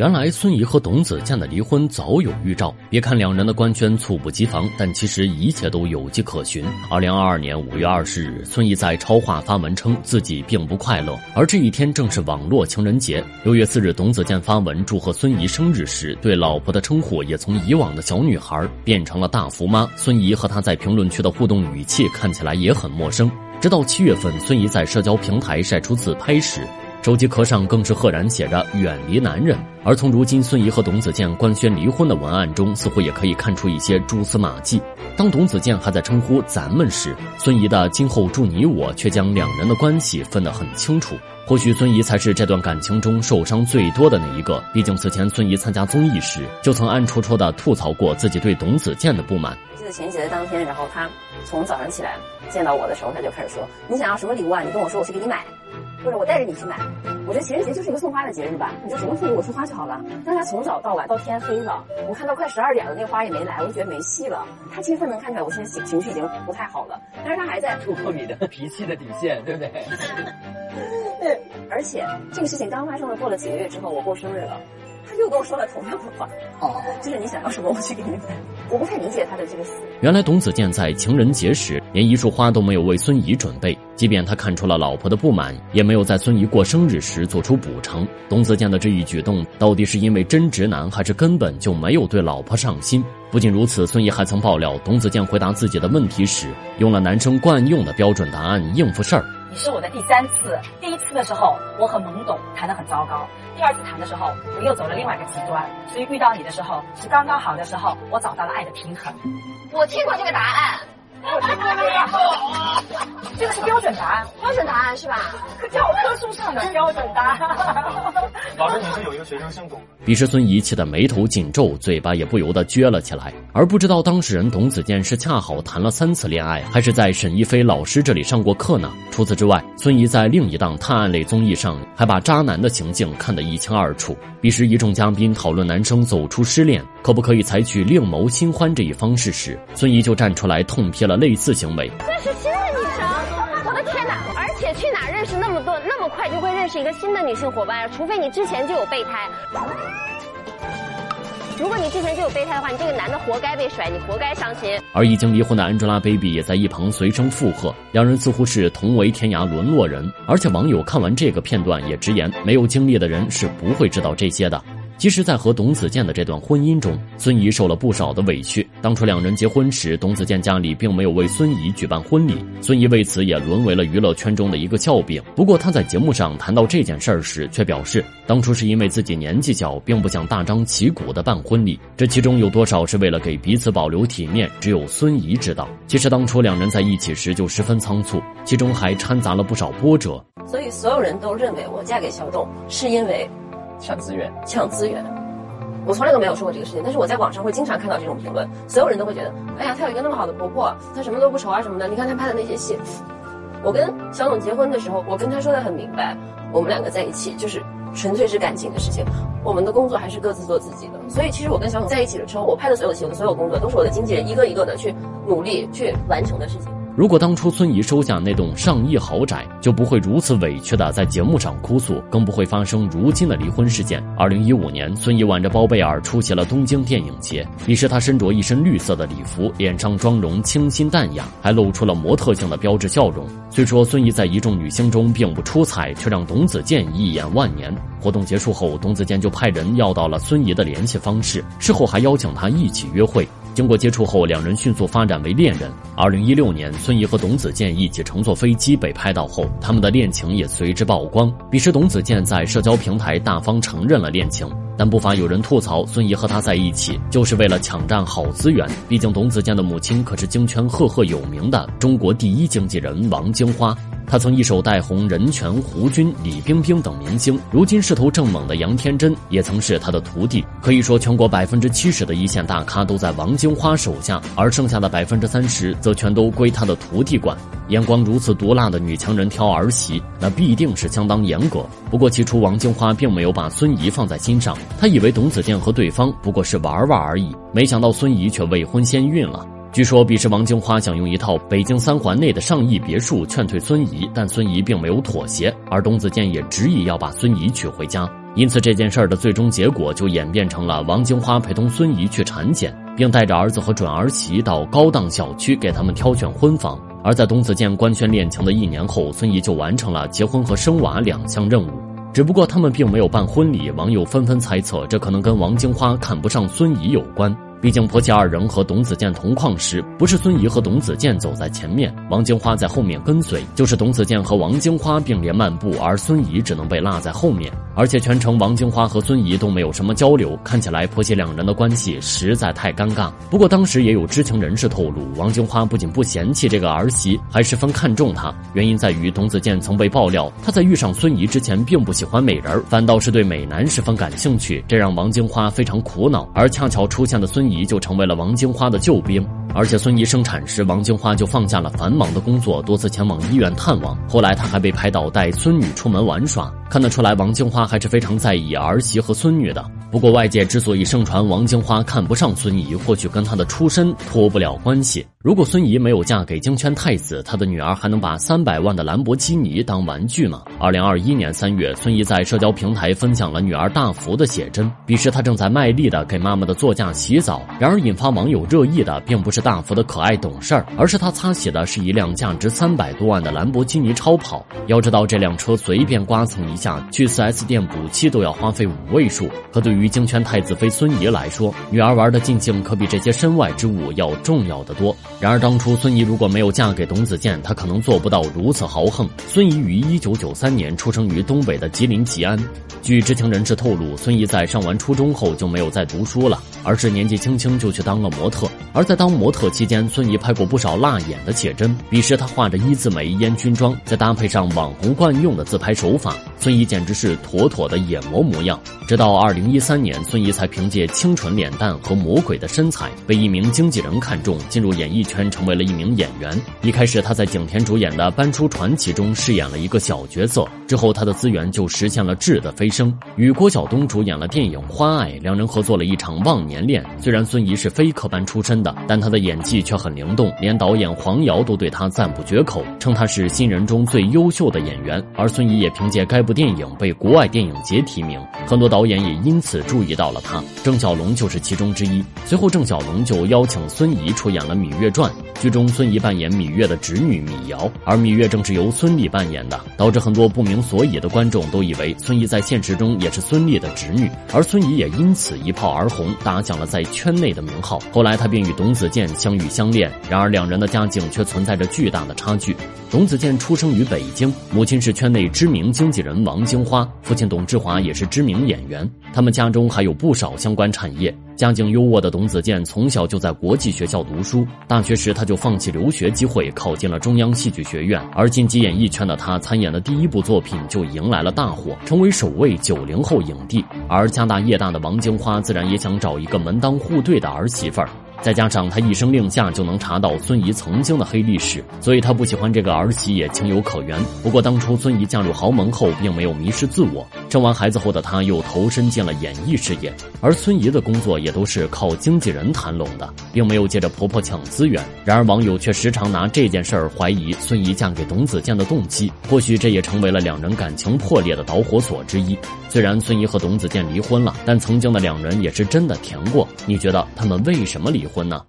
原来孙怡和董子健的离婚早有预兆。别看两人的官宣猝不及防，但其实一切都有迹可循。二零二二年五月二十日，孙怡在超话发文称自己并不快乐，而这一天正是网络情人节。六月四日，董子健发文祝贺孙怡生日时，对老婆的称呼也从以往的小女孩变成了大福妈。孙怡和他在评论区的互动语气看起来也很陌生。直到七月份，孙怡在社交平台晒出自拍时。手机壳上更是赫然写着“远离男人”，而从如今孙怡和董子健官宣离婚的文案中，似乎也可以看出一些蛛丝马迹。当董子健还在称呼“咱们”时，孙怡的“今后祝你我”却将两人的关系分得很清楚。或许孙怡才是这段感情中受伤最多的那一个，毕竟此前孙怡参加综艺时，就曾暗戳戳的吐槽过自己对董子健的不满。记得情人节的当天，然后他从早上起来见到我的时候，他就开始说：“你想要什么礼物啊？你跟我说，我去给你买。”或者我带着你去买，我觉得情人节就是一个送花的节日吧，你就主动送给我束花就好了。但是他从早到晚到天黑了，我看到快十二点了，那花也没来，我就觉得没戏了。他其实能看出来，我现在情情绪已经不太好了，但是他还在突破你的脾气的底线，对不对？对，而且这个事情刚发生了，过了几个月之后，我过生日了。他又跟我说了同样的话，哦，就是你想要什么，我去给你买。我不太理解他的这个死。原来董子健在情人节时连一束花都没有为孙怡准备，即便他看出了老婆的不满，也没有在孙怡过生日时做出补偿。董子健的这一举动，到底是因为真直男，还是根本就没有对老婆上心？不仅如此，孙怡还曾爆料，董子健回答自己的问题时，用了男生惯用的标准答案应付事儿。你是我的第三次，第一次的时候我很懵懂，谈得很糟糕；第二次谈的时候，我又走了另外一个极端。所以遇到你的时候是刚刚好的时候，我找到了爱的平衡。我听过这个答案，这个，这个是标准答案，标准答案是吧？教科书上的标准答案。老师，你是有一个学生姓董。彼时孙怡气得眉头紧皱，嘴巴也不由得撅了起来。而不知道当事人董子健是恰好谈了三次恋爱，还是在沈一飞老师这里上过课呢？除此之外，孙怡在另一档探案类综艺上还把渣男的行径看得一清二楚。彼时一众嘉宾讨论男生走出失恋可不可以采取另谋新欢这一方式时，孙怡就站出来痛批类似行为。那是新的女生，我的天哪！而且去哪认识那么多，那么快就会认识一个新的女性伙伴？除非你之前就有备胎。如果你之前就有备胎的话，你这个男的活该被甩，你活该伤心。而已经离婚的 Angelababy 也在一旁随声附和，两人似乎是同为天涯沦落人。而且网友看完这个片段也直言，没有经历的人是不会知道这些的。其实，在和董子健的这段婚姻中，孙怡受了不少的委屈。当初两人结婚时，董子健家里并没有为孙怡举办婚礼，孙怡为此也沦为了娱乐圈中的一个笑柄。不过，他在节目上谈到这件事儿时，却表示，当初是因为自己年纪小，并不想大张旗鼓的办婚礼，这其中有多少是为了给彼此保留体面，只有孙怡知道。其实，当初两人在一起时就十分仓促，其中还掺杂了不少波折。所以，所有人都认为我嫁给小董是因为。抢资源，抢资源，我从来都没有说过这个事情，但是我在网上会经常看到这种评论，所有人都会觉得，哎呀，她有一个那么好的婆婆，她什么都不愁啊什么的。你看她拍的那些戏，我跟小董结婚的时候，我跟他说的很明白，我们两个在一起就是纯粹是感情的事情，我们的工作还是各自做自己的。所以其实我跟小董在一起的时候，我拍的所有戏，我的所有工作都是我的经纪人一个一个的去努力去完成的事情。如果当初孙怡收下那栋上亿豪宅，就不会如此委屈的在节目上哭诉，更不会发生如今的离婚事件。二零一五年，孙怡挽着包贝尔出席了东京电影节，彼时她身着一身绿色的礼服，脸上妆容清新淡雅，还露出了模特性的标志笑容。虽说孙怡在一众女星中并不出彩，却让董子健一眼万年。活动结束后，董子健就派人要到了孙怡的联系方式，事后还邀请她一起约会。经过接触后，两人迅速发展为恋人。二零一六年，孙怡和董子健一起乘坐飞机被拍到后，他们的恋情也随之曝光。彼时，董子健在社交平台大方承认了恋情，但不乏有人吐槽孙怡和他在一起就是为了抢占好资源。毕竟，董子健的母亲可是京圈赫赫有名的中国第一经纪人王晶花。他曾一手带红任泉、胡军、李冰冰等明星，如今势头正猛的杨天真也曾是他的徒弟。可以说，全国百分之七十的一线大咖都在王晶花手下，而剩下的百分之三十则全都归他的徒弟管。眼光如此毒辣的女强人挑儿媳，那必定是相当严格。不过起初，王晶花并没有把孙怡放在心上，她以为董子健和对方不过是玩玩而已，没想到孙怡却未婚先孕了。据说彼时王晶花想用一套北京三环内的上亿别墅劝退孙怡，但孙怡并没有妥协，而董子健也执意要把孙怡娶回家。因此这件事儿的最终结果就演变成了王金花陪同孙怡去产检，并带着儿子和准儿媳到高档小区给他们挑选婚房。而在董子健官宣恋情的一年后，孙怡就完成了结婚和生娃两项任务。只不过他们并没有办婚礼，网友纷纷猜测这可能跟王晶花看不上孙怡有关。毕竟婆媳二人和董子健同框时，不是孙怡和董子健走在前面，王金花在后面跟随，就是董子健和王金花并列漫步，而孙怡只能被落在后面。而且全程王金花和孙怡都没有什么交流，看起来婆媳两人的关系实在太尴尬。不过当时也有知情人士透露，王金花不仅不嫌弃这个儿媳，还十分看重她。原因在于董子健曾被爆料，他在遇上孙怡之前并不喜欢美人，反倒是对美男十分感兴趣，这让王金花非常苦恼。而恰巧出现的孙。姨就成为了王金花的救兵，而且孙怡生产时，王金花就放下了繁忙的工作，多次前往医院探望。后来，她还被拍到带孙女出门玩耍。看得出来，王金花还是非常在意儿媳和孙女的。不过，外界之所以盛传王金花看不上孙怡，或许跟她的出身脱不了关系。如果孙怡没有嫁给京圈太子，她的女儿还能把三百万的兰博基尼当玩具吗？二零二一年三月，孙怡在社交平台分享了女儿大福的写真，彼时她正在卖力的给妈妈的座驾洗澡。然而，引发网友热议的并不是大福的可爱懂事儿，而是她擦洗的是一辆价值三百多万的兰博基尼超跑。要知道，这辆车随便刮蹭一。下去 4S 店补漆都要花费五位数，可对于京圈太子妃孙怡来说，女儿玩的尽兴可比这些身外之物要重要的多。然而当初孙怡如果没有嫁给董子健，她可能做不到如此豪横。孙怡于一九九三年出生于东北的吉林吉安。据知情人士透露，孙怡在上完初中后就没有再读书了，而是年纪轻轻就去当了模特。而在当模特期间，孙怡拍过不少辣眼的写真，彼时她画着一字眉、烟熏妆，再搭配上网红惯用的自拍手法。孙怡简直是妥妥的野模模样。直到二零一三年，孙怡才凭借清纯脸蛋和魔鬼的身材，被一名经纪人看中，进入演艺圈，成为了一名演员。一开始，她在景甜主演的《搬出传奇》中饰演了一个小角色，之后她的资源就实现了质的飞升，与郭晓东主演了电影《欢爱》，两人合作了一场忘年恋。虽然孙怡是非科班出身的，但她的演技却很灵动，连导演黄瑶都对她赞不绝口，称她是新人中最优秀的演员。而孙怡也凭借该部。部电影被国外电影节提名，很多导演也因此注意到了他。郑晓龙就是其中之一。随后，郑晓龙就邀请孙怡出演了《芈月传》，剧中孙怡扮演芈月的侄女芈瑶，而芈月正是由孙俪扮演的，导致很多不明所以的观众都以为孙怡在现实中也是孙俪的侄女，而孙怡也因此一炮而红，打响了在圈内的名号。后来，他便与董子健相遇相恋，然而两人的家境却存在着巨大的差距。董子健出生于北京，母亲是圈内知名经纪人。王金花，父亲董志华也是知名演员，他们家中还有不少相关产业。家境优渥的董子健从小就在国际学校读书，大学时他就放弃留学机会，考进了中央戏剧学院。而晋级演艺圈的他，参演的第一部作品就迎来了大火，成为首位九零后影帝。而家大业大的王京花，自然也想找一个门当户对的儿媳妇儿。再加上他一声令下就能查到孙怡曾经的黑历史，所以他不喜欢这个儿媳也情有可原。不过当初孙怡嫁入豪门后，并没有迷失自我，生完孩子后的她又投身进了演艺事业，而孙怡的工作也都是靠经纪人谈拢的，并没有借着婆婆抢资源。然而网友却时常拿这件事儿怀疑孙怡嫁给董子健的动机，或许这也成为了两人感情破裂的导火索之一。虽然孙怡和董子健离婚了，但曾经的两人也是真的甜过。你觉得他们为什么离婚呢？